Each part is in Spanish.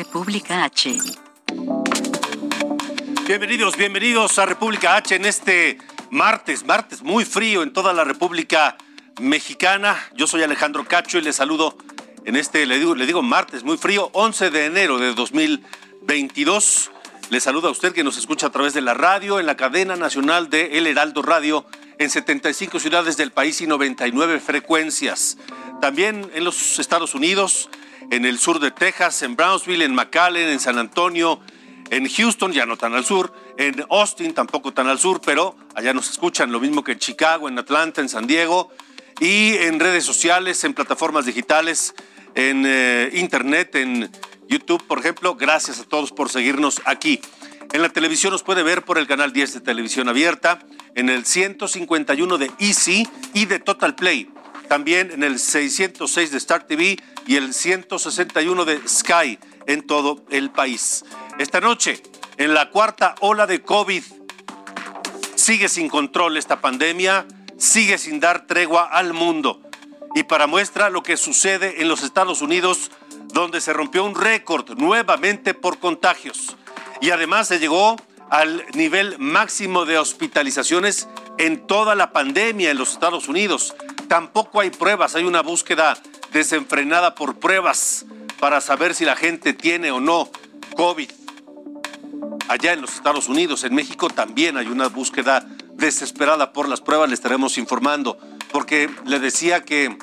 República H. Bienvenidos, bienvenidos a República H en este martes, martes muy frío en toda la República Mexicana. Yo soy Alejandro Cacho y le saludo en este, le digo, le digo martes muy frío, 11 de enero de 2022. Le saludo a usted que nos escucha a través de la radio, en la cadena nacional de El Heraldo Radio, en 75 ciudades del país y 99 frecuencias. También en los Estados Unidos, en el sur de Texas, en Brownsville, en McAllen, en San Antonio, en Houston, ya no tan al sur, en Austin, tampoco tan al sur, pero allá nos escuchan, lo mismo que en Chicago, en Atlanta, en San Diego, y en redes sociales, en plataformas digitales, en eh, internet, en YouTube, por ejemplo. Gracias a todos por seguirnos aquí. En la televisión nos puede ver por el canal 10 de Televisión Abierta, en el 151 de Easy y de Total Play. También en el 606 de Star TV y el 161 de Sky en todo el país. Esta noche, en la cuarta ola de COVID, sigue sin control esta pandemia, sigue sin dar tregua al mundo. Y para muestra lo que sucede en los Estados Unidos, donde se rompió un récord nuevamente por contagios. Y además se llegó al nivel máximo de hospitalizaciones en toda la pandemia en los Estados Unidos. Tampoco hay pruebas, hay una búsqueda desenfrenada por pruebas para saber si la gente tiene o no COVID. Allá en los Estados Unidos, en México también hay una búsqueda desesperada por las pruebas, le estaremos informando, porque le decía que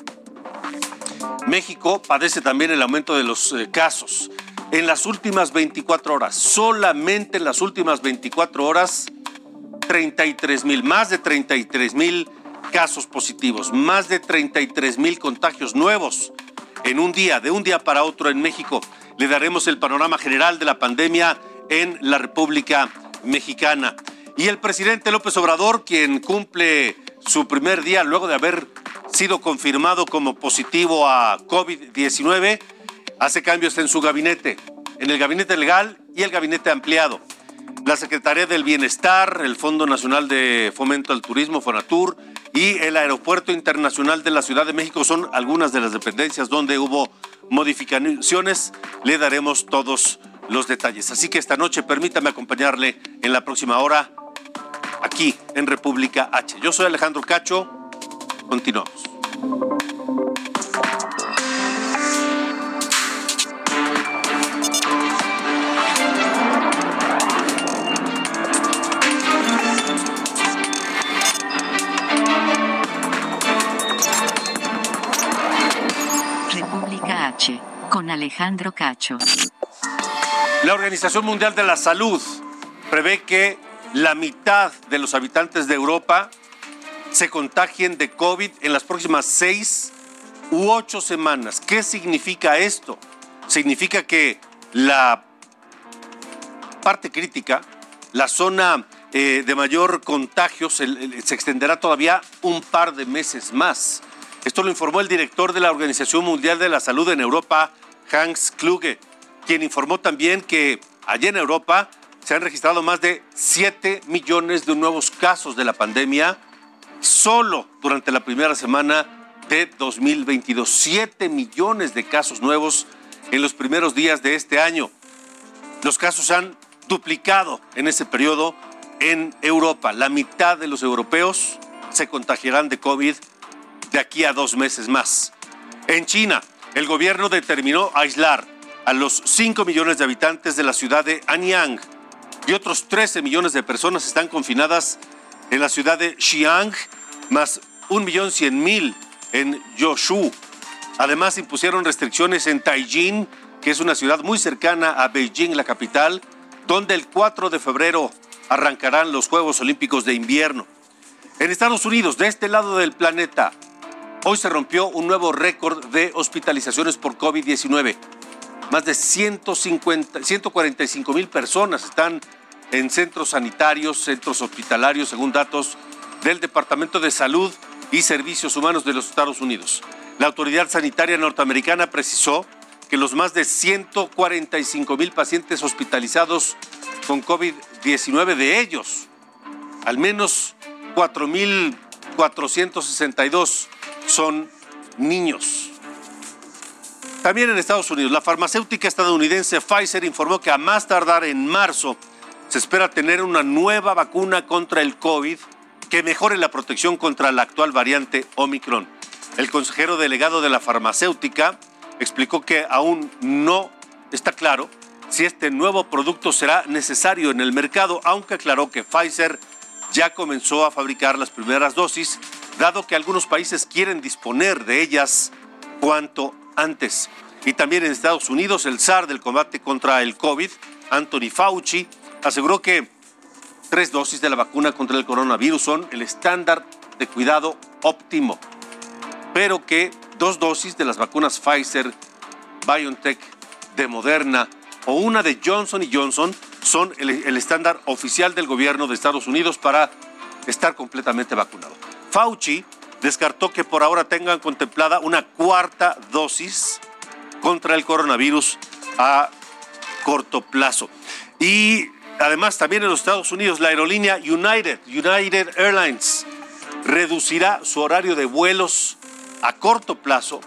México padece también el aumento de los eh, casos. En las últimas 24 horas, solamente en las últimas 24 horas, 33 mil, más de 33 mil casos positivos, más de 33 mil contagios nuevos en un día, de un día para otro en México. Le daremos el panorama general de la pandemia en la República Mexicana. Y el presidente López Obrador, quien cumple su primer día luego de haber sido confirmado como positivo a COVID-19, hace cambios en su gabinete, en el gabinete legal y el gabinete ampliado. La Secretaría del Bienestar, el Fondo Nacional de Fomento al Turismo, Fonatur, y el Aeropuerto Internacional de la Ciudad de México son algunas de las dependencias donde hubo modificaciones. Le daremos todos los detalles. Así que esta noche permítame acompañarle en la próxima hora aquí en República H. Yo soy Alejandro Cacho. Continuamos. Con Alejandro Cacho. La Organización Mundial de la Salud prevé que la mitad de los habitantes de Europa se contagien de COVID en las próximas seis u ocho semanas. ¿Qué significa esto? Significa que la parte crítica, la zona eh, de mayor contagio, se, se extenderá todavía un par de meses más. Esto lo informó el director de la Organización Mundial de la Salud en Europa, Hans Kluge, quien informó también que allá en Europa se han registrado más de 7 millones de nuevos casos de la pandemia solo durante la primera semana de 2022. 7 millones de casos nuevos en los primeros días de este año. Los casos han duplicado en ese periodo en Europa. La mitad de los europeos se contagiarán de COVID de aquí a dos meses más. En China, el gobierno determinó aislar a los 5 millones de habitantes de la ciudad de Anyang y otros 13 millones de personas están confinadas en la ciudad de Xi'an, más 1.100.000 en Yoshu. Además, impusieron restricciones en Taiyín, que es una ciudad muy cercana a Beijing, la capital, donde el 4 de febrero arrancarán los Juegos Olímpicos de Invierno. En Estados Unidos, de este lado del planeta, Hoy se rompió un nuevo récord de hospitalizaciones por COVID-19. Más de 150, 145 mil personas están en centros sanitarios, centros hospitalarios, según datos del Departamento de Salud y Servicios Humanos de los Estados Unidos. La autoridad sanitaria norteamericana precisó que los más de 145 mil pacientes hospitalizados con COVID-19 de ellos, al menos 4.462 son niños. También en Estados Unidos, la farmacéutica estadounidense Pfizer informó que a más tardar en marzo se espera tener una nueva vacuna contra el COVID que mejore la protección contra la actual variante Omicron. El consejero delegado de la farmacéutica explicó que aún no está claro si este nuevo producto será necesario en el mercado, aunque aclaró que Pfizer ya comenzó a fabricar las primeras dosis dado que algunos países quieren disponer de ellas cuanto antes. Y también en Estados Unidos, el zar del combate contra el COVID, Anthony Fauci, aseguró que tres dosis de la vacuna contra el coronavirus son el estándar de cuidado óptimo, pero que dos dosis de las vacunas Pfizer, BioNTech, de Moderna o una de Johnson Johnson son el, el estándar oficial del gobierno de Estados Unidos para estar completamente vacunado. Fauci descartó que por ahora tengan contemplada una cuarta dosis contra el coronavirus a corto plazo. Y además también en los Estados Unidos la aerolínea United, United Airlines, reducirá su horario de vuelos a corto plazo,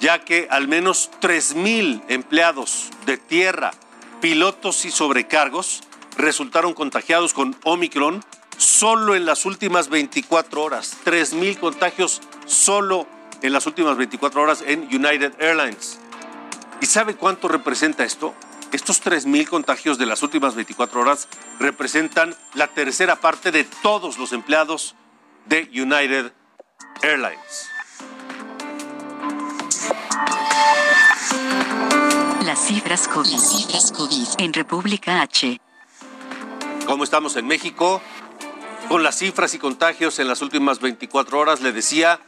ya que al menos 3.000 empleados de tierra, pilotos y sobrecargos resultaron contagiados con Omicron solo en las últimas 24 horas. 3.000 contagios solo en las últimas 24 horas en United Airlines. ¿Y sabe cuánto representa esto? Estos 3.000 contagios de las últimas 24 horas representan la tercera parte de todos los empleados de United Airlines. Las cifras COVID. Las cifras COVID en República H. ¿Cómo estamos en México? Con las cifras y contagios en las últimas 24 horas, le decía,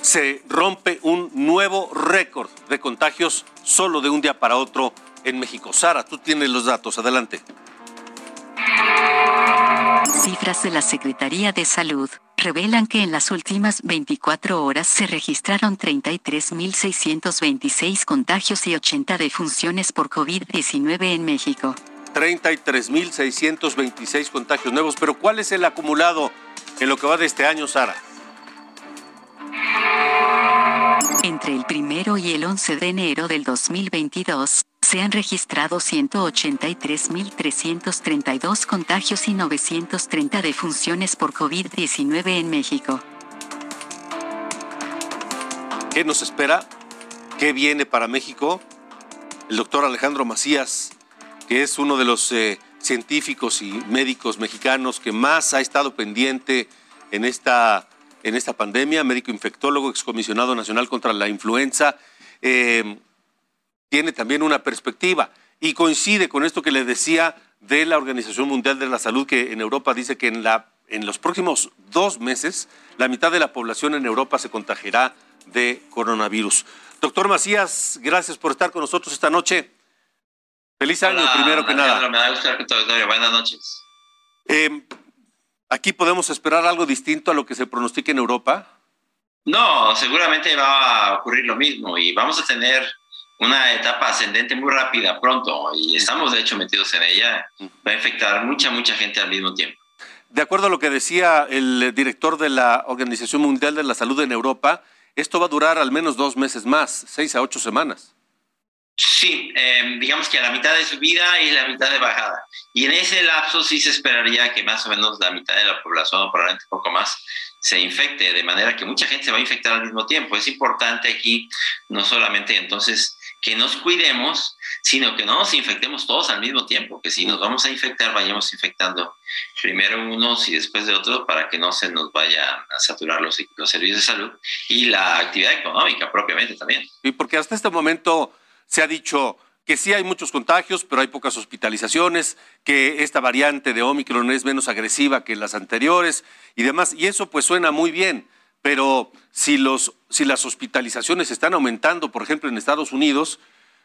se rompe un nuevo récord de contagios solo de un día para otro en México. Sara, tú tienes los datos, adelante. Cifras de la Secretaría de Salud revelan que en las últimas 24 horas se registraron 33.626 contagios y 80 defunciones por COVID-19 en México. 33.626 contagios nuevos. Pero ¿cuál es el acumulado en lo que va de este año, Sara? Entre el primero y el 11 de enero del 2022, se han registrado 183.332 contagios y 930 defunciones por COVID-19 en México. ¿Qué nos espera? ¿Qué viene para México? El doctor Alejandro Macías que es uno de los eh, científicos y médicos mexicanos que más ha estado pendiente en esta, en esta pandemia, médico infectólogo, excomisionado nacional contra la influenza, eh, tiene también una perspectiva y coincide con esto que le decía de la Organización Mundial de la Salud, que en Europa dice que en, la, en los próximos dos meses la mitad de la población en Europa se contagiará de coronavirus. Doctor Macías, gracias por estar con nosotros esta noche. Feliz año, primero que nada. Me da gusto estar con Buenas noches. Eh, ¿Aquí podemos esperar algo distinto a lo que se pronostica en Europa? No, seguramente va a ocurrir lo mismo y vamos a tener una etapa ascendente muy rápida pronto y estamos de hecho metidos en ella. Va a infectar mucha, mucha gente al mismo tiempo. De acuerdo a lo que decía el director de la Organización Mundial de la Salud en Europa, esto va a durar al menos dos meses más, seis a ocho semanas. Sí, em, digamos que a la mitad de subida y la mitad de bajada. Y en ese lapso sí se esperaría que más o menos la mitad de la población, o probablemente un poco más, se infecte, de manera que mucha gente se va a infectar al mismo tiempo. Es importante aquí no solamente entonces que nos cuidemos, sino que no nos infectemos todos al mismo tiempo, que si nos vamos a infectar, vayamos infectando primero unos y después de otros para que no se nos vaya a saturar los, los servicios de salud y la actividad económica propiamente también. Y porque hasta este momento se ha dicho que sí hay muchos contagios, pero hay pocas hospitalizaciones, que esta variante de Omicron es menos agresiva que las anteriores y demás. Y eso pues suena muy bien, pero si, los, si las hospitalizaciones están aumentando, por ejemplo, en Estados Unidos,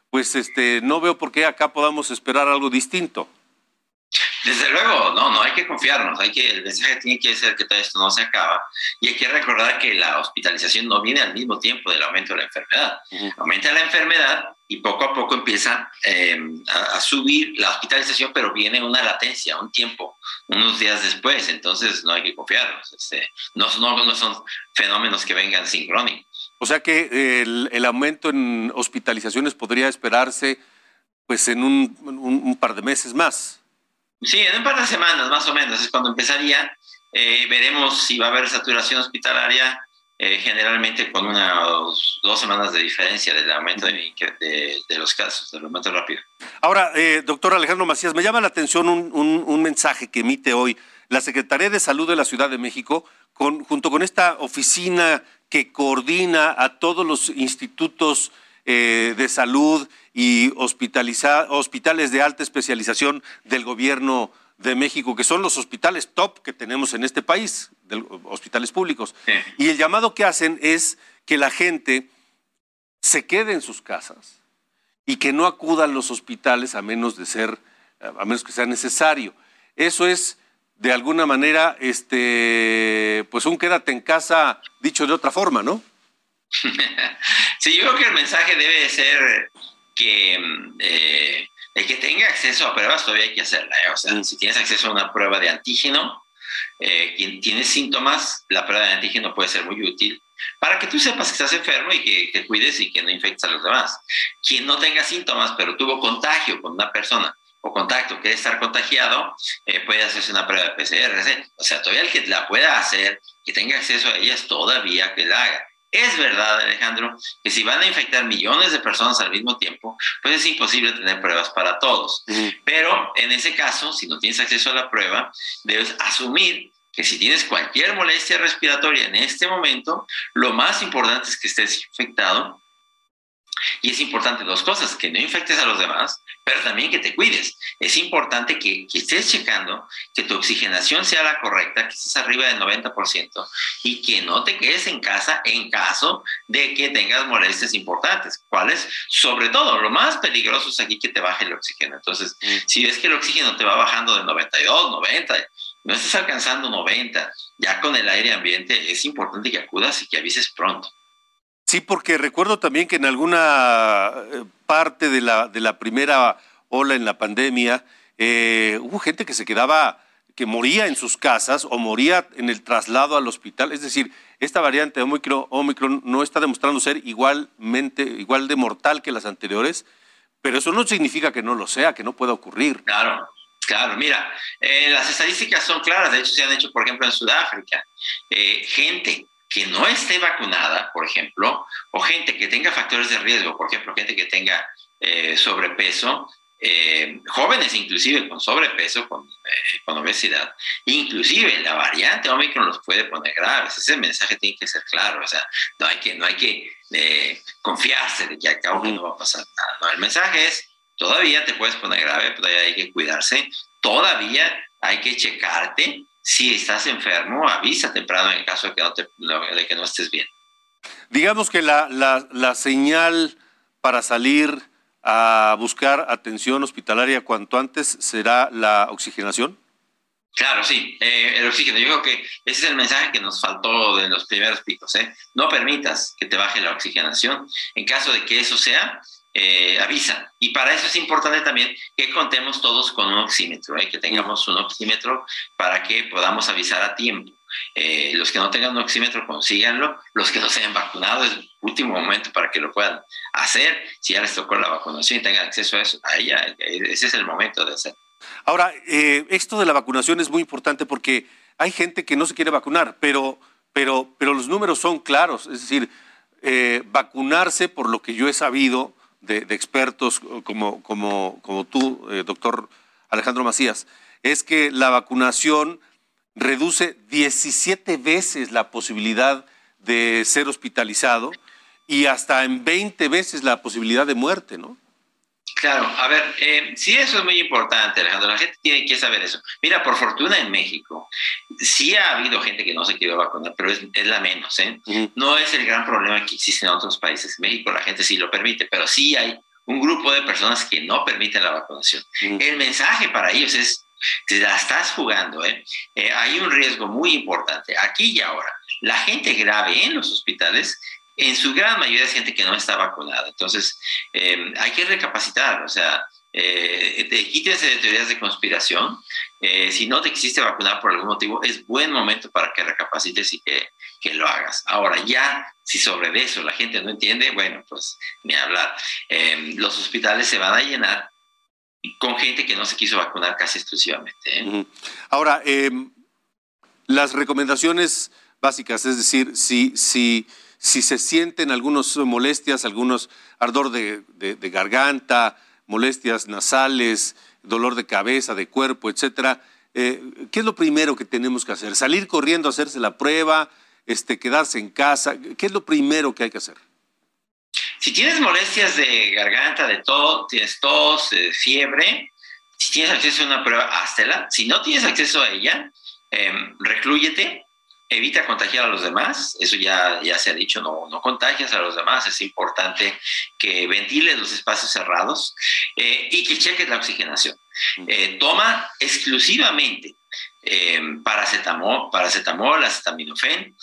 pues este, no veo por qué acá podamos esperar algo distinto. Desde luego, no, no hay que confiarnos, hay que, el mensaje tiene que ser que todo esto no se acaba y hay que recordar que la hospitalización no viene al mismo tiempo del aumento de la enfermedad. Aumenta la enfermedad y poco a poco empieza em, a, subir la hospitalización, pero viene una latencia, un tiempo, unos días después, entonces no hay que confiarnos. Este, no, no, no son fenómenos que vengan sincrónicos. O sea que el, el aumento en hospitalizaciones podría esperarse pues en un, un par de meses más. Sí, en un par de semanas más o menos es cuando empezaría. Eh, veremos si va a haber saturación hospitalaria, eh, generalmente con unas dos semanas de diferencia del aumento de, los casos, del aumento rápido. Ahora, eh, doctor Alejandro Macías, me llama la atención un, un, mensaje que emite hoy la Secretaría de Salud de la Ciudad de México, con, junto con esta oficina que coordina a todos los institutos de salud y hospitales de alta especialización del gobierno de México, que son los hospitales top que tenemos en este país, hospitales públicos. Y el llamado que hacen es que la gente se quede en sus casas y que no acuda a los hospitales a menos de ser, a menos que sea necesario. Eso es de alguna manera, este, pues un quédate en casa dicho de otra forma, ¿no? sí, yo creo que el mensaje debe ser que eh, el que tenga acceso a pruebas todavía hay que hacerla. ¿eh? O sea, si tienes acceso a una prueba de antígeno, eh, quien tiene síntomas, la prueba de antígeno puede ser muy útil para que tú sepas que estás enfermo y que te cuides y que no infectes a los demás. Quien no tenga síntomas, pero tuvo contagio con una persona o contacto, quiere estar contagiado, puede hacerse una prueba de PCR. O sea, todavía el que la pueda hacer, que tenga acceso a ellas, todavía que la haga. Es verdad, Alejandro, que si van a infectar millones de personas al mismo tiempo, pues es imposible tener pruebas para todos. Pero en ese caso, si no tienes acceso a la prueba, debes asumir que si tienes cualquier molestia respiratoria en este momento, lo más importante es que estés infectado. Y es importante dos cosas, que no infectes a los demás pero también que te cuides. Es importante que, estés checando que tu oxigenación sea la correcta, que estés arriba del 90% y que no te quedes en casa en caso de que tengas molestias importantes. ¿Cuáles? Sobre todo, lo más peligroso es aquí que te baje el oxígeno. Entonces, mm. si ves que el oxígeno te va bajando de 92, 90, no estás alcanzando 90, ya con el aire ambiente, es importante que acudas y que avises pronto. Sí, porque recuerdo también que en alguna eh, parte de la, de la primera ola en la pandemia, eh, hubo gente que se quedaba, que moría en sus casas o moría en el traslado al hospital. Es decir, esta variante Omicron, Omicron no está demostrando ser igualmente, igual de mortal que las anteriores, pero eso no significa que no lo sea, que no pueda ocurrir. Claro, Claro, mira, eh, las estadísticas son claras, de hecho se han hecho, por ejemplo, en Sudáfrica. gente que no esté vacunada, por ejemplo, o gente que tenga factores de riesgo, por ejemplo, gente que tenga eh, sobrepeso, eh, jóvenes inclusive con sobrepeso, con, eh, con, obesidad, inclusive la variante Omicron los puede poner graves. Ese mensaje tiene que ser claro, o sea, no hay que, no hay que confiarse de que acá no va a pasar nada. No, el mensaje es, todavía te puedes poner grave, todavía hay que cuidarse, todavía hay que checarte si estás enfermo, avisa temprano en caso de que no, te, de que no estés bien. Digamos que la, la, señal para salir a buscar atención hospitalaria cuanto antes será la oxigenación. Claro, sí, eh, el oxígeno. Yo creo que ese es el mensaje que nos faltó de los primeros picos. ¿eh? No permitas que te baje la oxigenación. En caso de que eso sea, eh, avisa. Y para eso es importante también que contemos todos con un oxímetro, ¿eh? que tengamos un oxímetro para que podamos avisar a tiempo. Eh, los que no tengan un oxímetro, consíganlo. Los que no se hayan vacunado, es último momento para que lo puedan hacer. Si ya les tocó la vacunación y tengan acceso a eso, ahí ese es el momento de hacer. Ahora, esto de la vacunación es muy importante porque hay gente que no se quiere vacunar, pero, pero, pero los números son claros. Es decir, vacunarse, por lo que yo he sabido, de, expertos como, como, como tú, eh, doctor Alejandro Macías, es que la vacunación reduce 17 veces la posibilidad de ser hospitalizado y hasta en 20 veces la posibilidad de muerte, ¿no? Claro, a ver, eh, sí, eso es muy importante, Alejandro. La gente tiene que saber eso. Mira, por fortuna en México, sí ha habido gente que no se quiere vacunar, pero es, la menos. ¿eh? No es el gran problema que existe en otros países. En México la gente sí lo permite, pero sí hay un grupo de personas que no permiten la vacunación. El mensaje para ellos es, que la estás jugando, ¿eh? ¿eh? hay un riesgo muy importante aquí y ahora. La gente grave en los hospitales en su gran mayoría es gente que no está vacunada. Entonces, em, hay que recapacitar, o sea, eh, quítense de teorías de conspiración. Eh, si no te quisiste vacunar por algún motivo, es buen momento para que recapacites y que, que, lo hagas. Ahora, ya, si sobre eso la gente no entiende, bueno, pues ni hablar. Em, los hospitales se van a llenar con gente que no se quiso vacunar casi exclusivamente. ¿eh? Ahora, em, las recomendaciones básicas, es decir, si, si si se sienten algunas molestias, algunos ardor de, garganta, molestias nasales, dolor de cabeza, de cuerpo, etcétera, eh, ¿qué es lo primero que tenemos que hacer? ¿Salir corriendo a hacerse la prueba? Este, ¿Quedarse en casa? ¿Qué es lo primero que hay que hacer? Si tienes molestias de garganta, de tos, tienes tos, fiebre, si tienes acceso a una prueba, háztela. Si no tienes acceso a ella, eh, reclúyete, evita contagiar a los demás, eso ya, ya se ha dicho, no, no contagias a los demás, es importante que ventiles los espacios cerrados eh, y que cheques la oxigenación. Eh, toma exclusivamente eh, paracetamol, paracetamol, acetaminofén,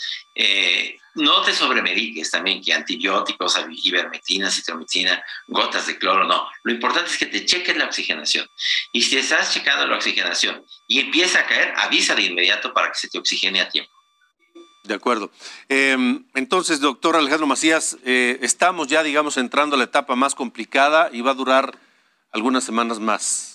no te sobremediques también que antibióticos, ivermectina, citromicina, gotas de cloro, no. Lo importante es que te cheques la oxigenación. Y si estás checando la oxigenación y empieza a caer, avisa de inmediato para que se te oxigene a tiempo. De acuerdo. Em, entonces, doctor Alejandro Macías, eh, estamos ya, digamos, entrando a la etapa más complicada y va a durar algunas semanas más.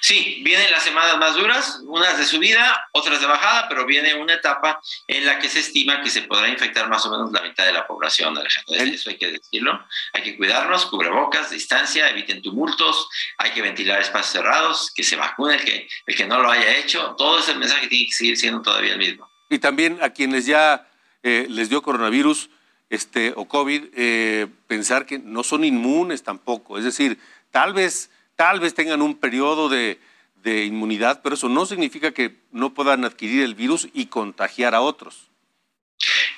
Sí, vienen las semanas más duras, unas de subida, otras de bajada, pero viene una etapa en la que se estima que se podrá infectar más o menos la mitad de la población, Alejandro. Eso hay que decirlo. Hay que cuidarnos, cubrebocas, distancia, eviten tumultos, hay que ventilar espacios cerrados, que se vacune el que, el que no lo haya hecho. Todo ese mensaje tiene que seguir siendo todavía el mismo y también a quienes ya eh, les dio coronavirus este, o COVID, eh, pensar que no son inmunes tampoco. Es decir, tal vez, tal vez tengan un periodo de, de inmunidad, pero eso no significa que no puedan adquirir el virus y contagiar a otros.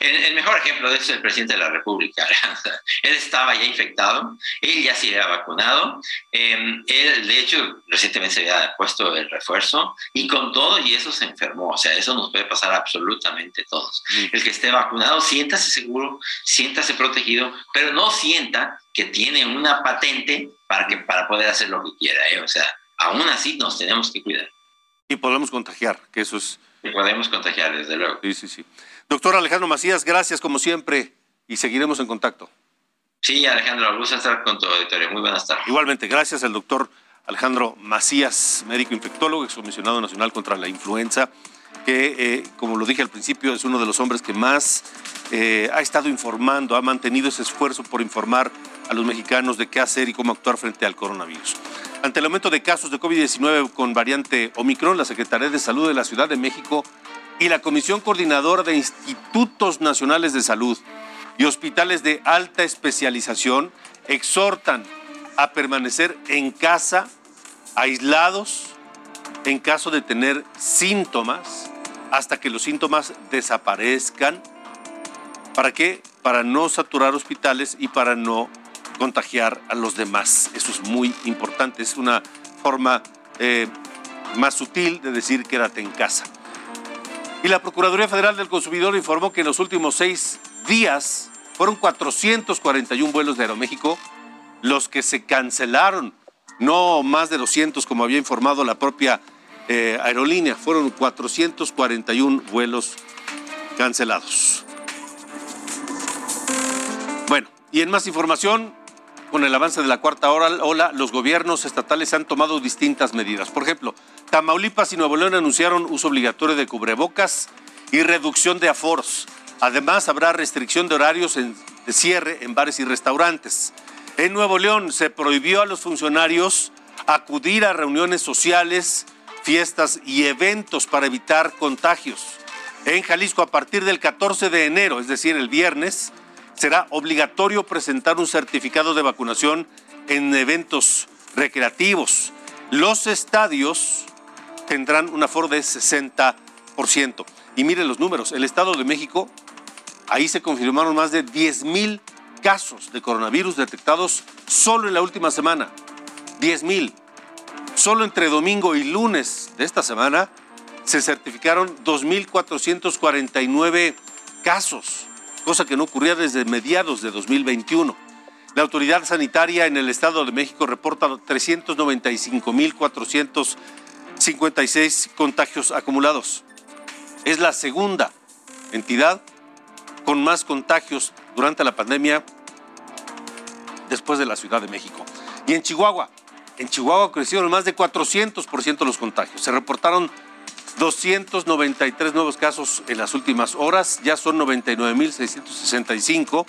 El, mejor ejemplo de eso es el presidente de la República. él estaba ya infectado, él ya se había vacunado, em, él de hecho recientemente se había puesto el refuerzo y con todo y eso se enfermó. O sea, eso nos puede pasar absolutamente todos. El que esté vacunado, siéntase seguro, siéntase protegido, pero no sienta que tiene una patente para, que, para poder hacer lo que quiera. ¿eh? O sea, aún así nos tenemos que cuidar. Y podemos contagiar, que eso es... Y podemos contagiar, desde luego. Sí, sí, sí. Doctor Alejandro Macías, gracias como siempre y seguiremos en contacto. Sí, Alejandro, gusto estar con tu auditorio. Muy buenas tardes. Igualmente, gracias al doctor Alejandro Macías, médico infectólogo, excomisionado nacional contra la influenza, que, eh, como lo dije al principio, es uno de los hombres que más eh, ha estado informando, ha mantenido ese esfuerzo por informar a los mexicanos de qué hacer y cómo actuar frente al coronavirus. Ante el aumento de casos de COVID-19 con variante Omicron, la Secretaría de Salud de la Ciudad de México y la Comisión Coordinadora de Institutos Nacionales de Salud y hospitales de alta especialización exhortan a permanecer en casa, aislados, en caso de tener síntomas, hasta que los síntomas desaparezcan. ¿Para qué? Para no saturar hospitales y para no contagiar a los demás. Eso es muy importante, es una forma eh, más sutil de decir quédate en casa. Y la Procuraduría Federal del Consumidor informó que en los últimos seis días fueron 441 vuelos de Aeroméxico los que se cancelaron, no más de 200 como había informado la propia eh, aerolínea, fueron 441 vuelos cancelados. Bueno, y en más información, con el avance de la cuarta ola, los gobiernos estatales han tomado distintas medidas. Por ejemplo, Tamaulipas y Nuevo León anunciaron uso obligatorio de cubrebocas y reducción de aforos. Además, habrá restricción de horarios de cierre en bares y restaurantes. En Nuevo León se prohibió a los funcionarios acudir a reuniones sociales, fiestas y eventos para evitar contagios. En Jalisco, a partir del 14 de enero, es decir, el viernes, será obligatorio presentar un certificado de vacunación en eventos recreativos. Los estadios tendrán un aforo de 60%. Y miren los números, el Estado de México, ahí se confirmaron más de 10 mil casos de coronavirus detectados solo en la última semana. 10 mil. Solo entre domingo y lunes de esta semana se certificaron 2.449 casos, cosa que no ocurría desde mediados de 2021. La autoridad sanitaria en el Estado de México reporta 395.456 contagios acumulados. Es la segunda entidad con más contagios durante la pandemia después de la Ciudad de México. Y en Chihuahua, en Chihuahua crecieron más de 400% los contagios. Se reportaron 293 nuevos casos en las últimas horas, ya son 99.665.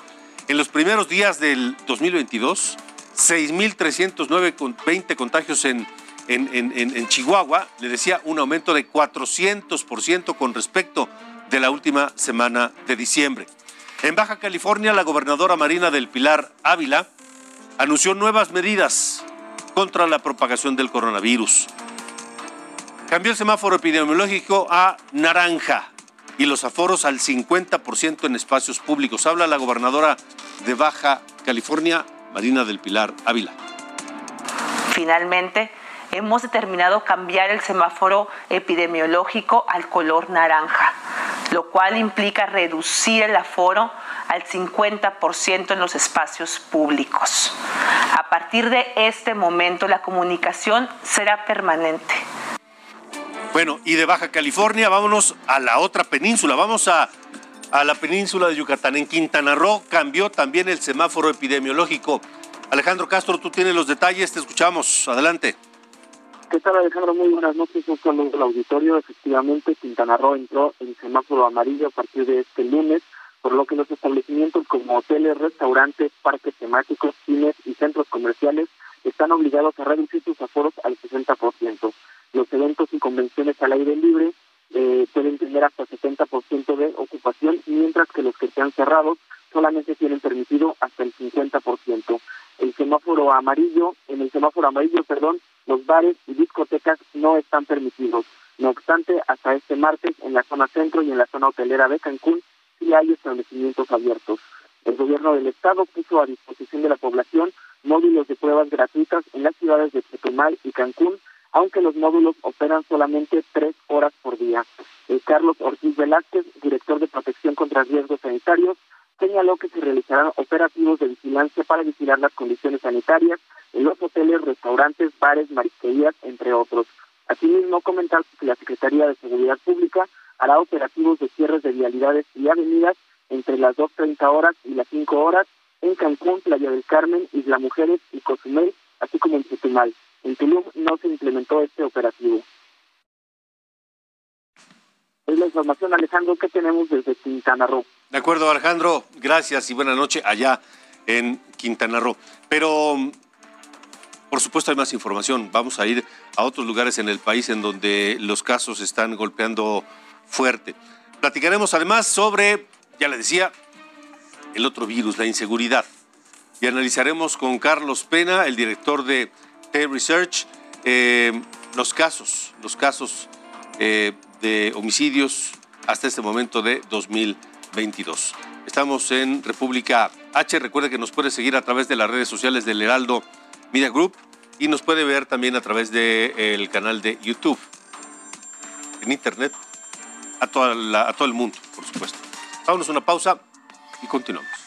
En los primeros días del 2022, 6.309 contagios en, en, en, en, Chihuahua, le decía un aumento de 400% con respecto de la última semana de diciembre. En Baja California, la gobernadora Marina del Pilar Ávila anunció nuevas medidas contra la propagación del coronavirus. Cambió el semáforo epidemiológico a naranja y los aforos al 50% en espacios públicos. Habla la gobernadora de Baja California, Marina del Pilar Ávila. Finalmente, hemos determinado cambiar el semáforo epidemiológico al color naranja, lo cual implica reducir el aforo al 50% en los espacios públicos. A partir de este momento, la comunicación será permanente bueno, y de Baja California vámonos a la otra península, vamos a, a la península de Yucatán. En Quintana Roo cambió también el semáforo epidemiológico. Alejandro Castro, tú tienes los detalles, te escuchamos. Adelante. ¿Qué tal Alejandro? Muy buenas noches, un saludo al auditorio. Efectivamente, Quintana Roo entró en semáforo amarillo a partir de este lunes, por lo que los establecimientos como hoteles, restaurantes, parques temáticos, cines y centros comerciales están obligados a reducir sus aforos al 60% los eventos y convenciones al aire libre eh, pueden tener hasta 70% de ocupación, mientras que los que sean cerrados solamente tienen permitido hasta el 50%. El semáforo amarillo, en el semáforo amarillo, perdón, los bares y discotecas no están permitidos. No obstante, hasta este martes en la zona centro y en la zona hotelera de Cancún sí hay establecimientos abiertos. El gobierno del estado puso a disposición de la población módulos de pruebas gratuitas en las ciudades de Chetumal y Cancún aunque los módulos operan solamente tres horas por día. El Carlos Ortiz Velázquez, director de protección contra riesgos sanitarios, señaló que se realizarán operativos de vigilancia para vigilar las condiciones sanitarias en los hoteles, restaurantes, bares, marisquerías, entre otros. Asimismo, comentar que la Secretaría de Seguridad Pública hará operativos de cierres de vialidades y avenidas entre las 2.30 horas y las 5 horas en Cancún, Playa del Carmen, Isla Mujeres y Cozumel, así como en Chetumal. Tulum no se implementó este operativo. Es la información, Alejandro, que tenemos desde Quintana Roo. De acuerdo, Alejandro. Gracias y buena noche allá en Quintana Roo. Pero, por supuesto, hay más información. Vamos a ir a otros lugares en el país en donde los casos están golpeando fuerte. Platicaremos además sobre, ya le decía, el otro virus, la inseguridad. Y analizaremos con Carlos Pena, el director de Research eh, los casos, los casos eh, de homicidios hasta este momento de 2022. Estamos en República H. Recuerde que nos puede seguir a través de las redes sociales del Heraldo Media Group y nos puede ver también a través del canal de YouTube, en Internet, a, toda a todo el mundo, por supuesto. Vámonos una pausa y continuamos.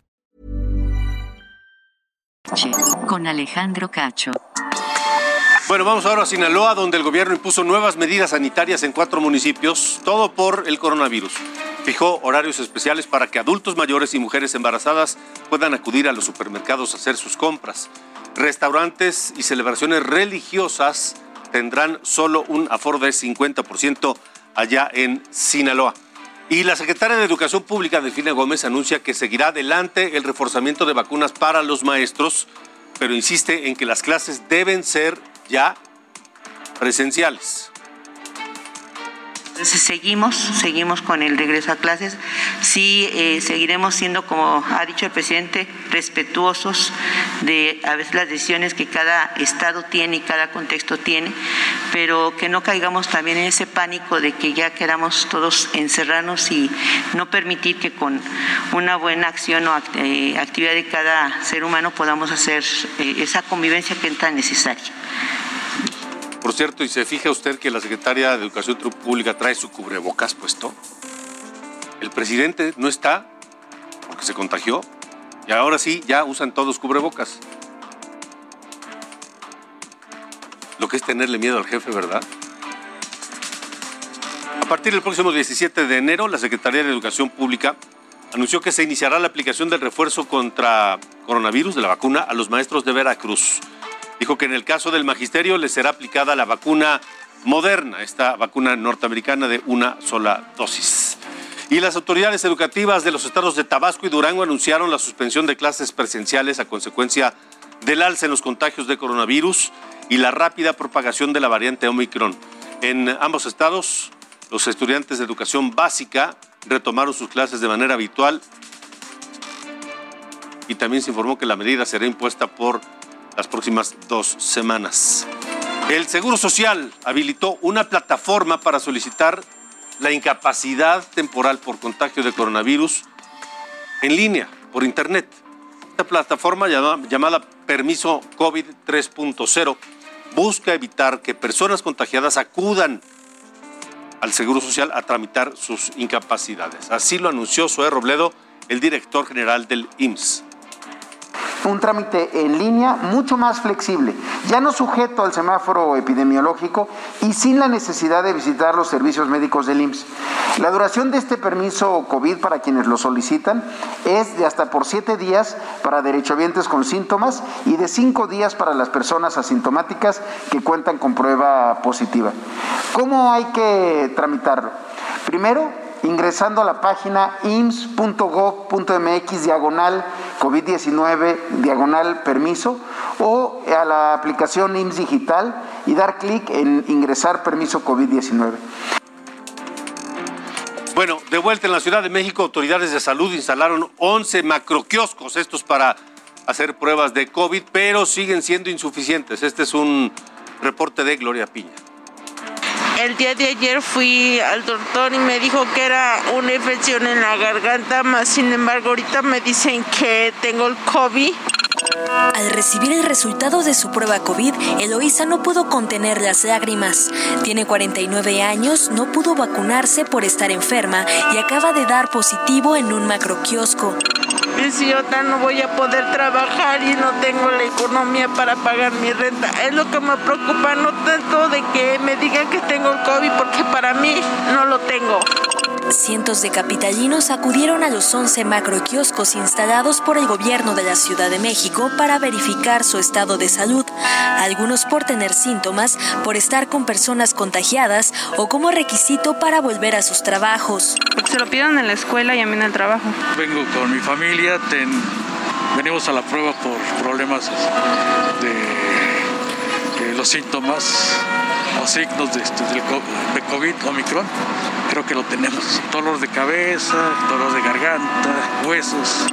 Con Alejandro Cacho. Bueno, vamos ahora a Sinaloa, donde el gobierno impuso nuevas medidas sanitarias en cuatro municipios, todo por el coronavirus. Fijó horarios especiales para que adultos mayores y mujeres embarazadas puedan acudir a los supermercados a hacer sus compras. Restaurantes y celebraciones religiosas tendrán solo un aforo de 50% allá en Sinaloa. Y la secretaria de Educación Pública, Delfina Gómez, anuncia que seguirá adelante el reforzamiento de vacunas para los maestros, pero insiste en que las clases deben ser ya presenciales. Seguimos, seguimos con el regreso a clases. Sí, eh, seguiremos siendo, como ha dicho el presidente, respetuosos de a veces las decisiones que cada estado tiene y cada contexto tiene, pero que no caigamos también en ese pánico de que ya queramos todos encerrarnos y no permitir que con una buena acción o eh, actividad de cada ser humano podamos hacer eh, esa convivencia que es tan necesaria. Por cierto, ¿y se fija usted que la secretaria de Educación Pública trae su cubrebocas puesto? El presidente no está porque se contagió y ahora sí ya usan todos cubrebocas. Lo que es tenerle miedo al jefe, ¿verdad? A partir del próximo 17 de enero, la Secretaría de Educación Pública anunció que se iniciará la aplicación del refuerzo contra coronavirus de la vacuna a los maestros de Veracruz. Dijo que en el caso del magisterio le será aplicada la vacuna moderna, esta vacuna norteamericana de una sola dosis. Y las autoridades educativas de los estados de Tabasco y Durango anunciaron la suspensión de clases presenciales a consecuencia del alza en los contagios de coronavirus y la rápida propagación de la variante Omicron. En ambos estados, los estudiantes de educación básica retomaron sus clases de manera habitual y también se informó que la medida será impuesta por las próximas dos semanas. El Seguro Social habilitó una plataforma para solicitar la incapacidad temporal por contagio de coronavirus en línea, por Internet. Esta plataforma llamada Permiso COVID 3.0 busca evitar que personas contagiadas acudan al Seguro Social a tramitar sus incapacidades. Así lo anunció Zoé Robledo, el director general del IMSS un trámite en línea mucho más flexible, ya no sujeto al semáforo epidemiológico y sin la necesidad de visitar los servicios médicos del IMSS. La duración de este permiso COVID para quienes lo solicitan es de hasta por siete días para derechohabientes con síntomas y de cinco días para las personas asintomáticas que cuentan con prueba positiva. ¿Cómo hay que tramitarlo? Primero, ingresando a la página ims.gov.mx diagonal COVID-19 diagonal permiso o a la aplicación IMSS Digital y dar clic en ingresar permiso COVID-19. Bueno, de vuelta en la Ciudad de México, autoridades de salud instalaron 11 macroquioscos, estos para hacer pruebas de COVID, pero siguen siendo insuficientes. Este es un reporte de Gloria Piña. El día de ayer fui al doctor y me dijo que era una infección en la garganta, más sin embargo ahorita me dicen que tengo el COVID. Al recibir el resultado de su prueba COVID, Eloísa no pudo contener las lágrimas. Tiene 49 años, no pudo vacunarse por estar enferma y acaba de dar positivo en un macroquiosco. Yo no voy a poder trabajar y no tengo la economía para pagar mi renta. Es lo que me preocupa, no tanto de que me digan que tengo el COVID, porque para mí no lo tengo. Cientos de capitalinos acudieron a los 11 macroquioscos instalados por el gobierno de la Ciudad de México para verificar su estado de salud, algunos por tener síntomas, por estar con personas contagiadas o como requisito para volver a sus trabajos. Porque se lo piden en la escuela y a mí en el trabajo. Vengo con mi familia, venimos a la prueba por problemas de, los síntomas o signos de, este, de COVID, Omicron creo que lo tenemos. Dolor de cabeza, dolor de garganta, huesos.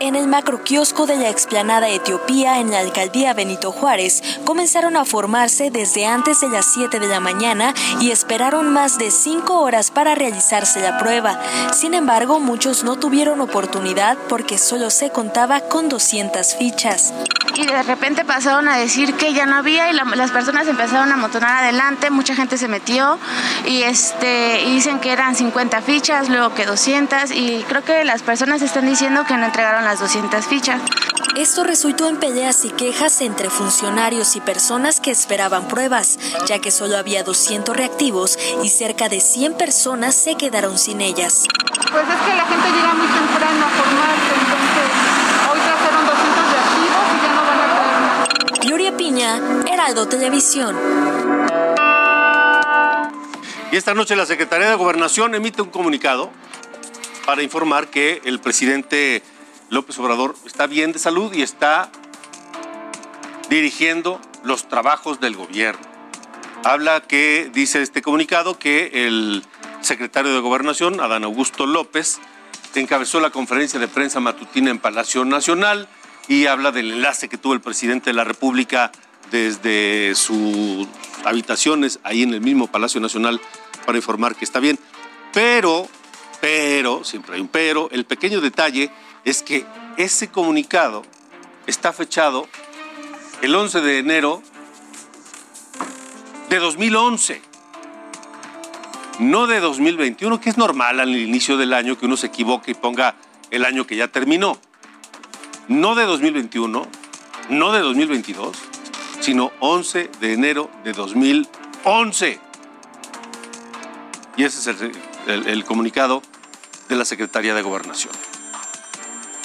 En el macroquiosco de la explanada Etiopía en la alcaldía Benito Juárez comenzaron a formarse desde antes de las 7 de la mañana y esperaron más de 5 horas para realizarse la prueba. Sin embargo, muchos no tuvieron oportunidad porque solo se contaba con 200 fichas. Y de repente pasaron a decir que ya no había y las personas empezaron a amontonar adelante, mucha gente se metió y, este, dicen que eran 50 fichas, luego que 200 y creo que las personas están diciendo que no entregaron las 200 fichas. Esto resultó en peleas y quejas entre funcionarios y personas que esperaban pruebas, ya que solo había 200 reactivos y cerca de 100 personas se quedaron sin ellas. Pues es que la gente llega muy temprano a formarse, entonces hoy trajeron 200 reactivos y ya no van a más. Gloria Piña, Heraldo Televisión. Y esta noche la Secretaría de Gobernación emite un comunicado para informar que el presidente López Obrador está bien de salud y está dirigiendo los trabajos del gobierno. Habla que, dice este comunicado, que el secretario de Gobernación, Adán Augusto López, encabezó la conferencia de prensa matutina en Palacio Nacional y habla del enlace que tuvo el presidente de la República desde sus habitaciones ahí en el mismo Palacio Nacional para informar que está bien. Pero, pero, siempre hay un pero, el pequeño detalle es que ese comunicado está fechado el 11 de enero de 2011, no de 2021, que es normal al inicio del año que uno se equivoque y ponga el año que ya terminó. No de 2021, no de 2022, sino 11 de enero de 2011. Y ese es el, el comunicado de la Secretaría de Gobernación.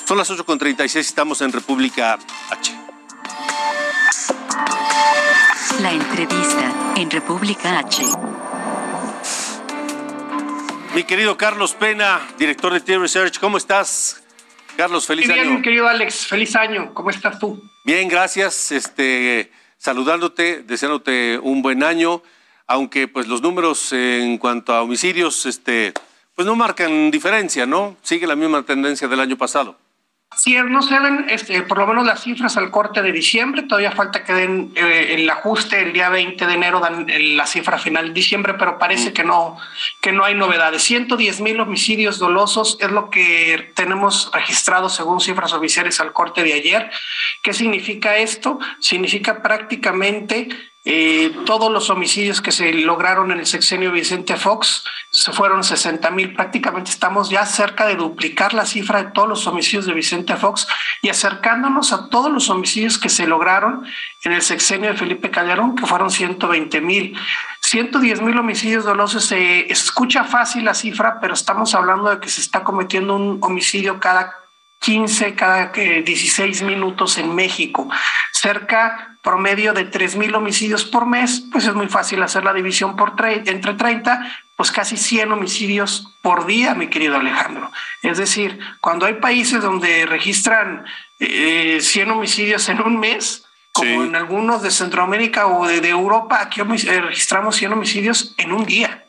Son las 8.36, estamos en República H. La entrevista en República H. Mi querido Carlos Pena, director de T-Research, ¿cómo estás? Carlos, feliz Muy bien, año. mi querido Alex, feliz año. ¿Cómo estás tú? Bien, gracias. Este, saludándote, deseándote un buen año, aunque pues los números en cuanto a homicidios, este, pues no marcan diferencia, ¿no? Sigue la misma tendencia del año pasado. Sí, no se ven este, por lo menos las cifras al corte de diciembre, todavía falta que den eh, el ajuste el día 20 de enero, dan eh, la cifra final de diciembre, pero parece que no, que no hay novedades. 110 mil homicidios dolosos es lo que tenemos registrado según cifras oficiales al corte de ayer. ¿Qué significa esto? Significa prácticamente eh, todos los homicidios que se lograron en el sexenio Vicente Fox se fueron 60 mil. Prácticamente estamos ya cerca de duplicar la cifra de todos los homicidios de Vicente Fox y acercándonos a todos los homicidios que se lograron en el sexenio de Felipe Calderón, que fueron 120 mil. 110 mil homicidios dolosos. Se escucha fácil la cifra, pero estamos hablando de que se está cometiendo un homicidio cada 15, cada 16 minutos en México. Cerca promedio de 3 mil homicidios por mes, pues es muy fácil hacer la división por entre 30, pues casi 100 homicidios por día, mi querido Alejandro. Es decir, cuando hay países donde registran eh, 100 homicidios en un mes, como en algunos de Centroamérica o de, de Europa, aquí registramos 100 homicidios en un día.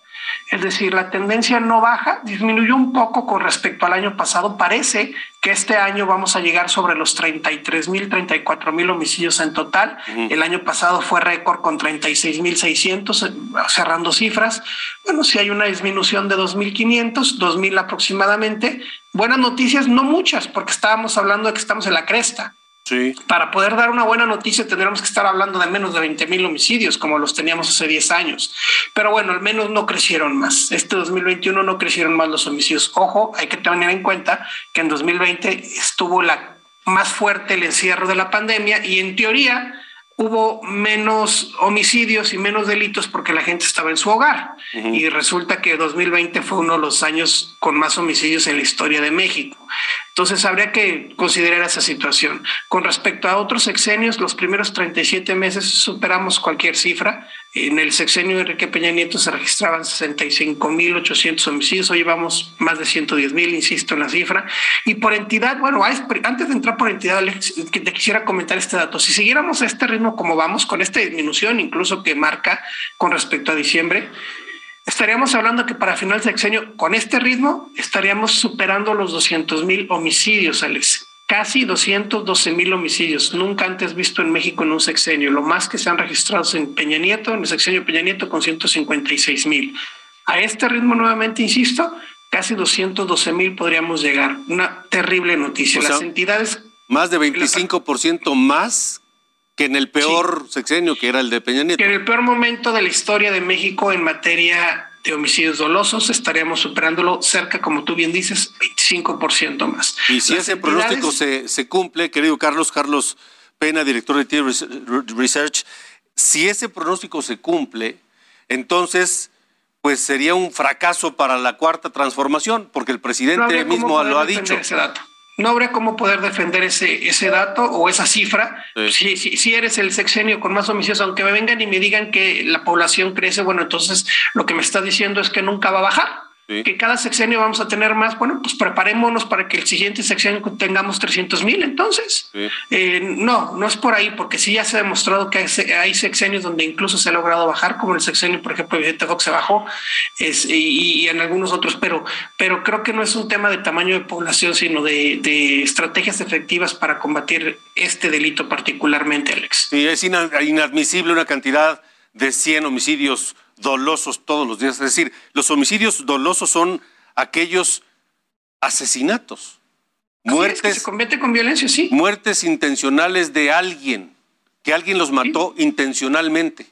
Es decir, la tendencia no baja, disminuyó un poco con respecto al año pasado. Parece que este año vamos a llegar sobre los 33 mil, 34 mil homicidios en total. Uh -huh. El año pasado fue récord con 36 mil 600, cerrando cifras. Bueno, si hay una disminución de 2.500, 2.000 aproximadamente. Buenas noticias, no muchas, porque estábamos hablando de que estamos en la cresta. Sí. Para poder dar una buena noticia tendríamos que estar hablando de menos de 20 mil homicidios como los teníamos hace 10 años. Pero bueno, al menos no crecieron más. Este 2021 no crecieron más los homicidios. Ojo, hay que tener en cuenta que en 2020 estuvo la más fuerte el encierro de la pandemia y en teoría hubo menos homicidios y menos delitos porque la gente estaba en su hogar. Uh -huh. Y resulta que 2020 fue uno de los años con más homicidios en la historia de México. Entonces habría que considerar esa situación. Con respecto a otros sexenios, los primeros 37 meses superamos cualquier cifra. En el sexenio de Enrique Peña Nieto se registraban 65.800 homicidios, hoy llevamos más de 110.000, insisto en la cifra. Y por entidad, bueno, antes de entrar por entidad, te quisiera comentar este dato. Si siguiéramos este ritmo como vamos, con esta disminución incluso que marca con respecto a diciembre, estaríamos hablando que para final de sexenio, con este ritmo, estaríamos superando los 200 mil homicidios, Alex. Casi 212 mil homicidios, nunca antes visto en México en un sexenio. Lo más que se han registrado en Peña Nieto, en el sexenio Peña Nieto, con 156 mil. A este ritmo, nuevamente, insisto, casi 212 mil podríamos llegar. Una terrible noticia. Las entidades. Más de 25% más que en el peor sexenio, que era el de Peña Nieto. Que en el peor momento de la historia de México en materia de homicidios dolosos, estaríamos superándolo cerca, como tú bien dices, 25% más. Y si ese pronóstico se, se cumple, querido Carlos, Carlos Pena, director de Tier Research, si ese pronóstico se cumple, entonces pues sería un fracaso para la cuarta transformación, porque el presidente mismo lo ha dicho. Ese dato no habría cómo poder defender ese, ese dato o esa cifra. Si, si, si, eres el sexenio con más homicidios, aunque me vengan y me digan que la población crece, bueno, entonces lo que me está diciendo es que nunca va a bajar que cada sexenio vamos a tener más, bueno, pues preparémonos para que el siguiente sexenio tengamos 300 mil. Entonces, eh, no, no es por ahí, porque sí ya se ha demostrado que hay, sexenios donde incluso se ha logrado bajar, como el sexenio, por ejemplo, Vicente Fox se bajó es, y, en algunos otros, pero, pero creo que no es un tema de tamaño de población, sino de, de estrategias efectivas para combatir este delito particularmente, Alex. Sí, es inadmisible una cantidad de 100 homicidios dolosos todos los días. Es decir, los homicidios dolosos son aquellos asesinatos, muertes. se comete con violencia, sí. Muertes intencionales de alguien, que alguien los mató intencionalmente.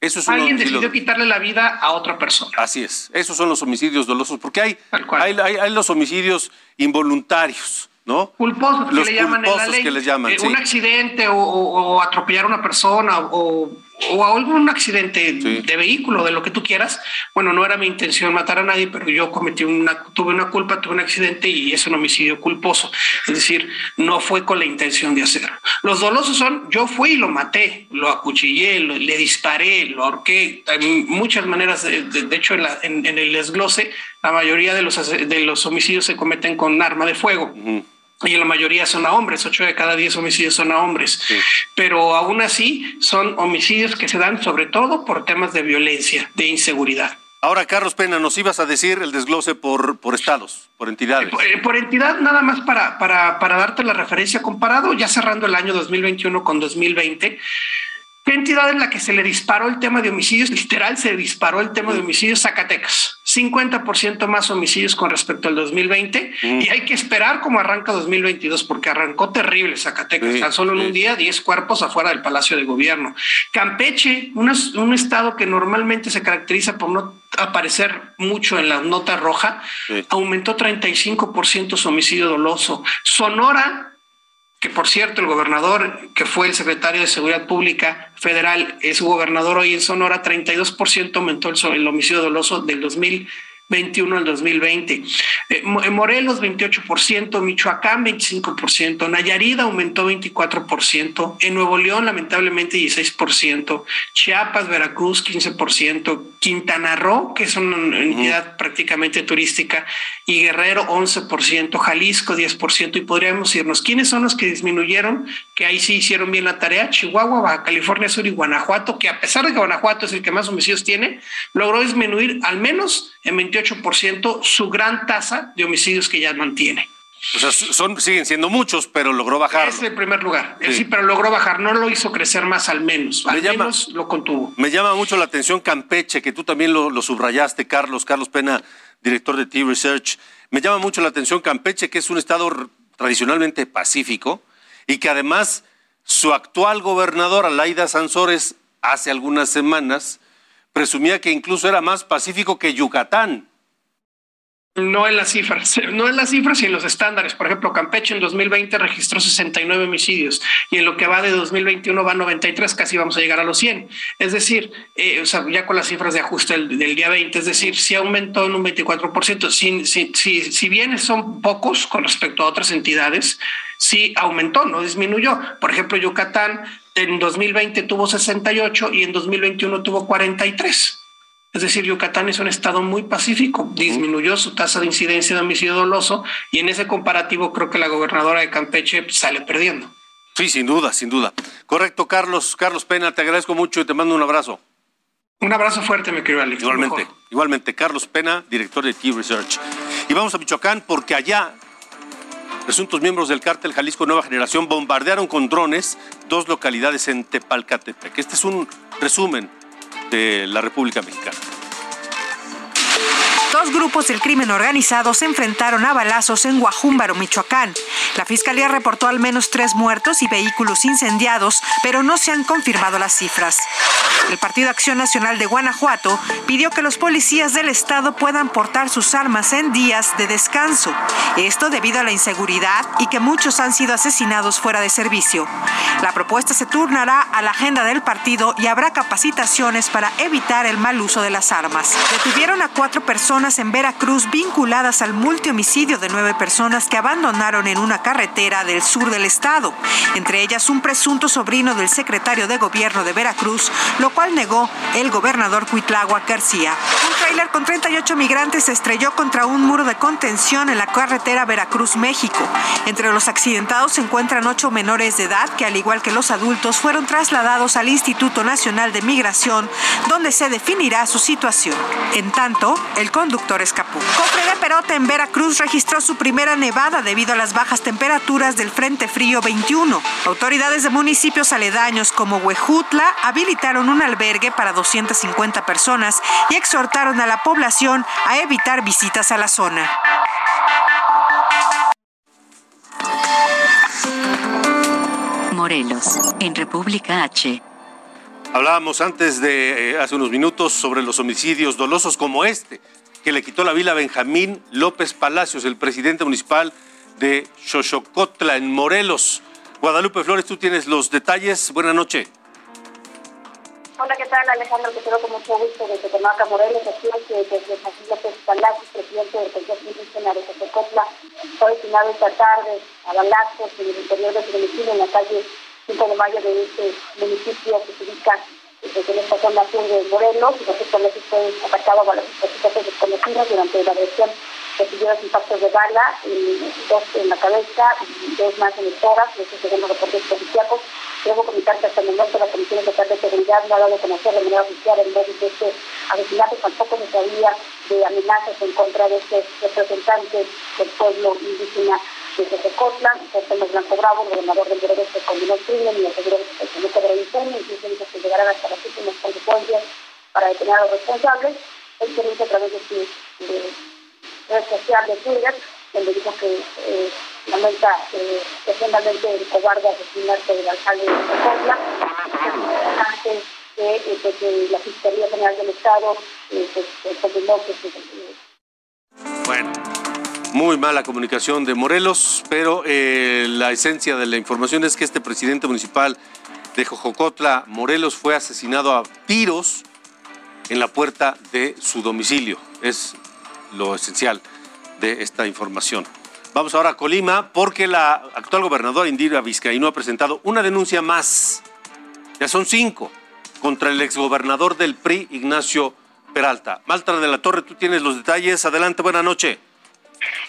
Eso es Alguien decidió quitarle la vida a otra persona. Así es. Esos son los homicidios dolosos, porque hay, hay, los homicidios involuntarios. ¿No? Culposos, que le llaman en la ley. Que les llaman, eh, Un accidente o, o, atropellar a una persona o o algún accidente de vehículo, de lo que tú quieras. Bueno, no era mi intención matar a nadie, pero yo cometí una, tuve una culpa, tuve un accidente y es un homicidio culposo. Es decir, no fue con la intención de hacerlo. Los dolosos son, yo fui y lo maté, lo acuchillé, le disparé, lo ahorqué. Hay muchas maneras, de, hecho, en, el desglose, la mayoría de los, de los homicidios se cometen con arma de fuego y la mayoría son a hombres, ocho de cada diez homicidios son a hombres. Pero aún así son homicidios que se dan sobre todo por temas de violencia, de inseguridad. Ahora, Carlos Pena, nos ibas a decir el desglose por, por estados, por entidades. Eh, por, entidad, nada más para, para, para darte la referencia comparado, ya cerrando el año 2021 con 2020. ¿Qué entidad en la que se le disparó el tema de homicidios? Literal, se disparó el tema de homicidios Zacatecas. 50% más homicidios con respecto al 2020 mm. y hay que esperar cómo arranca 2022 porque arrancó terrible Zacatecas. Tan solo en un día 10 cuerpos afuera del Palacio de Gobierno. Campeche, un estado que normalmente se caracteriza por no aparecer mucho en la nota roja, aumentó 35% su homicidio doloso. Sonora que por cierto el gobernador, que fue el secretario de Seguridad Pública federal, es gobernador hoy en Sonora, 32% aumentó el, el homicidio doloso del 2000 21 al 2020. Eh, Morelos 28%, Michoacán 25%, Nayarit aumentó 24%, en Nuevo León lamentablemente 16%, Chiapas, Veracruz 15%, Quintana Roo, que es una entidad prácticamente turística, y Guerrero 11%, Jalisco 10%, y podríamos irnos. ¿Quiénes son los que disminuyeron? Que ahí sí hicieron bien la tarea, Chihuahua, Baja California Sur y Guanajuato, que a pesar de que Guanajuato es el que más homicidios tiene, logró disminuir al menos en 28% su gran tasa de homicidios que ya mantiene. O sea, son, siguen siendo muchos, pero logró bajar. Es el primer lugar. Sí. pero logró bajar. No lo hizo crecer más al menos. Al menos lo contuvo. Me llama mucho la atención Campeche, que tú también lo, subrayaste, Carlos, Carlos Pena, director de T-Research. Me llama mucho la atención Campeche, que es un estado tradicionalmente pacífico y que además su actual gobernador, Alaida Sansores, hace algunas semanas presumía que incluso era más pacífico que Yucatán. No en las cifras, no en las cifras y en los estándares. Por ejemplo, Campeche en 2020 registró 69 homicidios y en lo que va de 2021 va a 93, casi vamos a llegar a los 100. Es decir, eh, ya con las cifras de ajuste del, día 20, es decir, si aumentó en un 24%. Si, si, si, si bien son pocos con respecto a otras entidades, sí aumentó, no disminuyó. Por ejemplo, Yucatán en 2020 tuvo 68 y en 2021 tuvo 43. Es decir, Yucatán es un estado muy pacífico, disminuyó su tasa de incidencia de homicidio doloso y en ese comparativo creo que la gobernadora de Campeche sale perdiendo. Sí, sin duda, sin duda. Correcto, Carlos. Carlos Pena, te agradezco mucho y te mando un abrazo. Un abrazo fuerte, mi querido Alex. Igualmente, igualmente. Carlos Pena, director de Key Research. Y vamos a Michoacán porque allá presuntos miembros del cártel Jalisco Nueva Generación bombardearon con drones dos localidades en Tepalcatepec. Este es un resumen de la República Mexicana. Dos grupos del crimen organizado se enfrentaron a balazos en Guajúmbaro, Michoacán. La fiscalía reportó al menos tres muertos y vehículos incendiados, pero no se han confirmado las cifras. El Partido Acción Nacional de Guanajuato pidió que los policías del estado puedan portar sus armas en días de descanso. Esto debido a la inseguridad y que muchos han sido asesinados fuera de servicio. La propuesta se turnará a la agenda del partido y habrá capacitaciones para evitar el mal uso de las armas. Detuvieron a cuatro personas en Veracruz vinculadas al multihomicidio de nueve personas que abandonaron en una carretera del sur del estado, entre ellas un presunto sobrino del secretario de gobierno de Veracruz, lo cual negó el gobernador Cuitlagua García. Un tráiler con 38 migrantes se estrelló contra un muro de contención en la carretera Veracruz-México. Entre los accidentados se encuentran ocho menores de edad que, al igual que los adultos, fueron trasladados al Instituto Nacional de Migración, donde se definirá su situación. En tanto, el conductor escapó. Cofre de Perote en Veracruz registró su primera nevada debido a las bajas temperaturas del Frente Frío 21. Autoridades de municipios aledaños como Huejutla habilitaron una albergue para 250 personas y exhortaron a la población a evitar visitas a la zona. Morelos, en República H. Hablábamos antes de eh, hace unos minutos sobre los homicidios dolosos como este, que le quitó la vida a Benjamín López Palacios, el presidente municipal de Xochocotla, en Morelos. Guadalupe Flores, tú tienes los detalles. Buenas noches. Hola, ¿qué tal? Alejandro, te quiero con mucho gusto desde Temaca, Morelos. Que desde Joaquín López Palacios, presidente del Consejo Indígena de Cotecotla, fue destinado esta tarde a balazos en el interior de su domicilio, en la calle 5 de mayo de este municipio que se ubica en esta zona sur de Morelos. Y Palacios fue atacado a balazos por desconocidos durante la agresión recibió dos impactos de bala, dos en la cabeza y dos más en el tórax, eso según los reportes policíacos. Debo comentar que hasta el momento la Comisión Estatal de Seguridad no ha dado a conocer de manera oficial el móvil de este asesinato, tampoco se sabía de amenazas en contra de este representante del pueblo indígena de Tecocotla, José Blanco Bravo, el gobernador del Guerrero, que condenó el crimen y aseguró que no cobró informe, incluso dijo que llegarán hasta las últimas consecuencias para detener a los responsables. Él se a través de su red social de Twitter, donde dijo que eh, lamenta eh, profundamente el cobarde asesinato del alcalde de Tecotla, de, eh, pues, la Fiscalía General del Estado eh, pues, confirmó que Bueno. Muy mala comunicación de Morelos, pero eh, la esencia de la información es que este presidente municipal de Jojocotla, Morelos, fue asesinado a tiros en la puerta de su domicilio. Es lo esencial de esta información. Vamos ahora a Colima porque la actual gobernadora Indira Vizcaíno ha presentado una denuncia más. Ya son cinco contra el exgobernador del PRI, Ignacio Peralta. Maltra de la Torre, tú tienes los detalles. Adelante, buena noche.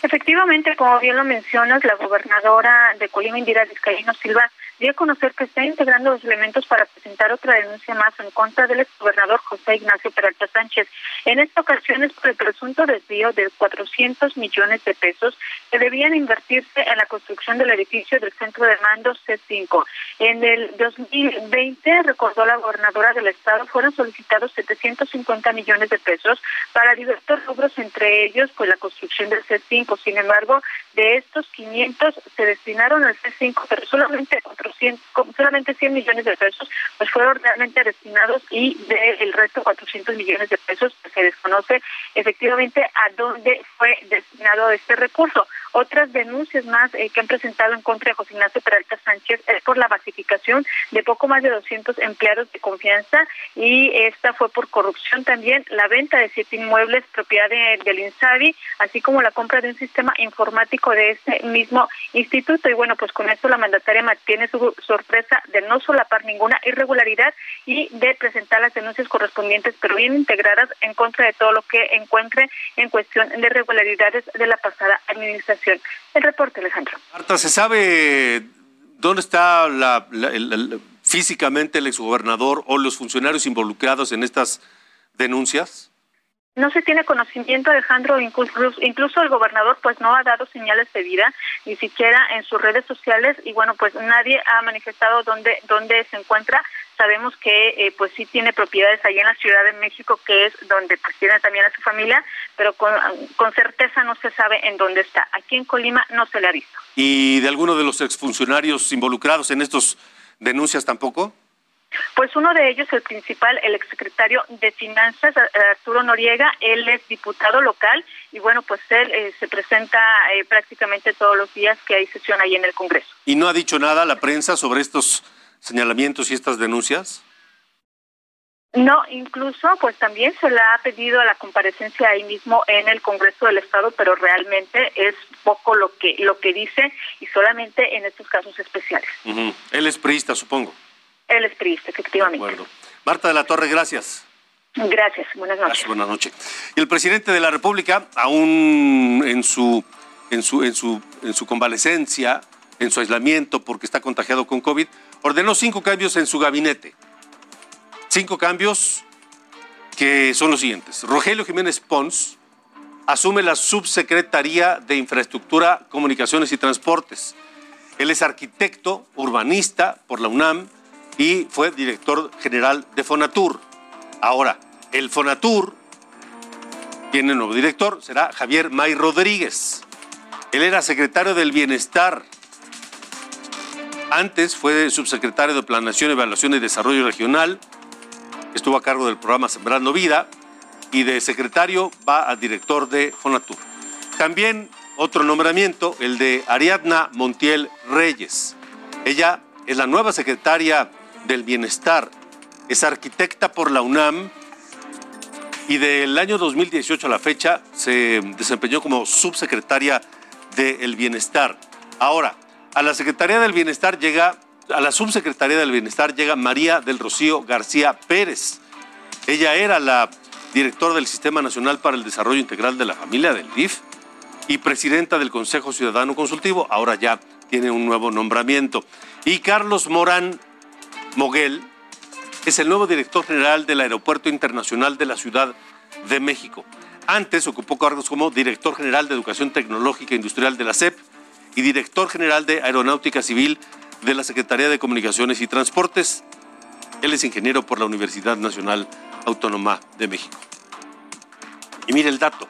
Efectivamente, como bien lo mencionas, la gobernadora de Colima, Indira Vizcaíno Silva, dio a conocer que está integrando los elementos para presentar otra denuncia más en contra del exgobernador José Ignacio Peralta Sánchez. En esta ocasión es por el presunto desvío de 400 millones de pesos que debían invertirse en la construcción del edificio del centro de mando C5. En el 2020, recordó la gobernadora del estado, fueron solicitados 750 millones de pesos para diversos rubros, entre ellos pues la construcción del C5. Sin embargo, de estos 500 se destinaron al C5, pero solamente 400, solamente 100 millones de pesos pues fueron realmente destinados y del resto 400 millones de pesos pues, se desconoce efectivamente a dónde fue destinado este recurso. Otras denuncias más eh, que han presentado en contra de José Ignacio Peralta Sánchez es por la basificación de poco más de 200 empleados de confianza y esta fue por corrupción también, la venta de siete inmuebles propiedad del INSABI, así como la compra de un sistema informático de este mismo instituto. Y bueno, pues con esto la mandataria mantiene su sorpresa de no solapar ninguna irregularidad y de presentar las denuncias correspondientes, pero bien integradas en contra de todo lo que encuentre en cuestión de irregularidades de la pasada administración. El reporte, Alejandro. Marta, ¿se sabe dónde está la, físicamente el exgobernador o los funcionarios involucrados en estas denuncias? No se tiene conocimiento, Alejandro, incluso, el gobernador pues no ha dado señales de vida, ni siquiera en sus redes sociales, y bueno, pues nadie ha manifestado dónde, dónde se encuentra. Sabemos que eh, pues sí tiene propiedades allá en la Ciudad de México, que es donde pues tiene también a su familia, pero con, con certeza no se sabe en dónde está. Aquí en Colima no se le ha visto. ¿Y de alguno de los exfuncionarios involucrados en estos denuncias tampoco? Pues uno de ellos, el principal, el exsecretario de Finanzas, Arturo Noriega, él es diputado local y bueno, pues él eh, se presenta eh, prácticamente todos los días que hay sesión ahí en el Congreso. ¿Y no ha dicho nada la prensa sobre estos señalamientos y estas denuncias? No, incluso pues también se le ha pedido a la comparecencia ahí mismo en el Congreso del Estado, pero realmente es poco lo que lo que dice y solamente en estos casos especiales. Él es priista, supongo. Él es priista, efectivamente. De acuerdo. Marta de la Torre, gracias. Gracias, buenas noches. Gracias, buenas noches. Y el presidente de la República, aún en su en su en su en su convalecencia, en su aislamiento porque está contagiado con COVID, ordenó cinco cambios en su gabinete. Cinco cambios que son los siguientes. Rogelio Jiménez Pons asume la subsecretaría de Infraestructura, Comunicaciones y Transportes. Él es arquitecto, urbanista por la UNAM y fue director general de Fonatur. Ahora, el Fonatur tiene nuevo director, será Javier May Rodríguez. Él era secretario del Bienestar. Antes fue subsecretario de Planación, Evaluación y Desarrollo Regional. Estuvo a cargo del programa Sembrando Vida. Y de secretario va a director de Fonatur. También otro nombramiento, el de Ariadna Montiel Reyes. Ella es la nueva secretaria del Bienestar. Es arquitecta por la UNAM y del año 2018 a la fecha se desempeñó como subsecretaria del Bienestar. Ahora, a la Secretaría del Bienestar llega, a la subsecretaría del Bienestar llega María del Rocío García Pérez. Ella era la directora del Sistema Nacional para el Desarrollo Integral de la Familia del DIF y presidenta del Consejo Ciudadano Consultivo. Ahora ya tiene un nuevo nombramiento. Y Carlos Morán Moguel es el nuevo director general del Aeropuerto Internacional de la Ciudad de México. Antes ocupó cargos como director general de Educación Tecnológica e Industrial de la SEP y director general de Aeronáutica Civil de la Secretaría de Comunicaciones y Transportes. Él es ingeniero por la Universidad Nacional Autónoma de México. Y mire el dato.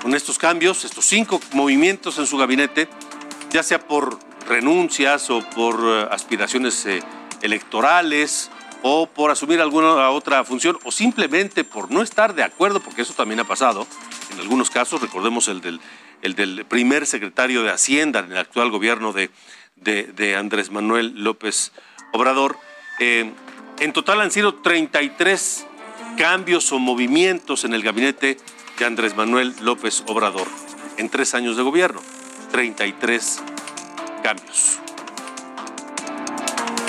Con estos cambios, estos cinco movimientos en su gabinete, ya sea por renuncias o por eh, aspiraciones eh, electorales o por asumir alguna otra función o simplemente por no estar de acuerdo, porque eso también ha pasado en algunos casos, recordemos el del, el del primer secretario de Hacienda en el actual gobierno de, de, Andrés Manuel López Obrador. Eh, en total han sido 33 cambios o movimientos en el gabinete de Andrés Manuel López Obrador en tres años de gobierno. 33 cambios.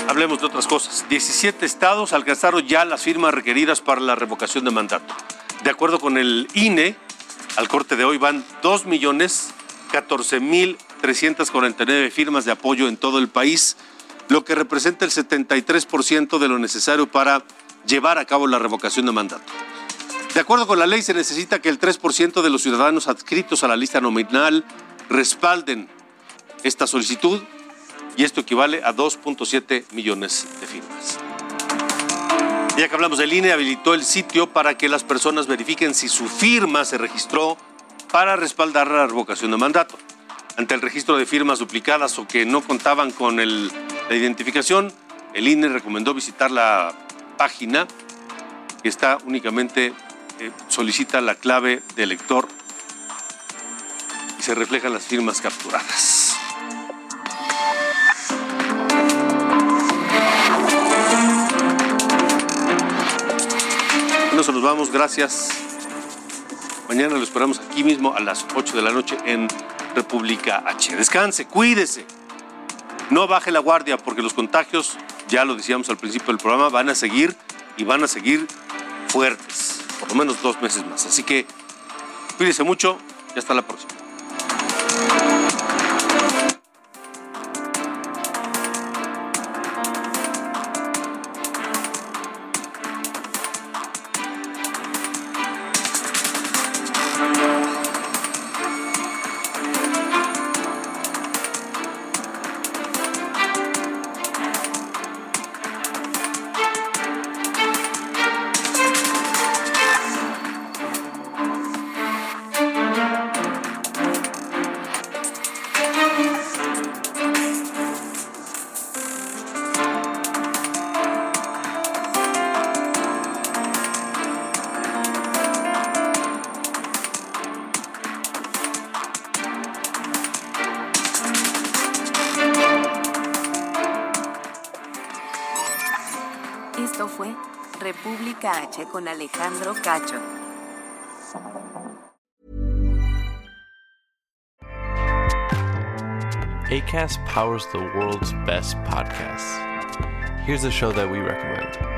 Hablemos de otras cosas. 17 estados alcanzaron ya las firmas requeridas para la revocación de mandato. De acuerdo con el INE, al corte de hoy van 2 millones 14 mil 349 firmas de apoyo en todo el país, lo que representa el 73% de lo necesario para llevar a cabo la revocación de mandato. De acuerdo con la ley, se necesita que el 3% de los ciudadanos adscritos a la lista nominal respalden esta solicitud y esto equivale a 2.7 millones de firmas. Ya que hablamos del INE, habilitó el sitio para que las personas verifiquen si su firma se registró para respaldar la revocación de mandato. Ante el registro de firmas duplicadas o que no contaban con la identificación, el INE recomendó visitar la página que está únicamente, eh, solicita la clave de elector y se reflejan las firmas capturadas. Nos vamos, gracias. Mañana lo esperamos aquí mismo a las 8 de la noche en República H. Descanse, cuídese. No baje la guardia porque los contagios, ya lo decíamos al principio del programa, van a seguir y van a seguir fuertes, por lo menos dos meses más. Así que cuídese mucho y hasta la próxima. República H con Alejandro Cacho. ACAST powers the world's best podcasts. Here's a show that we recommend.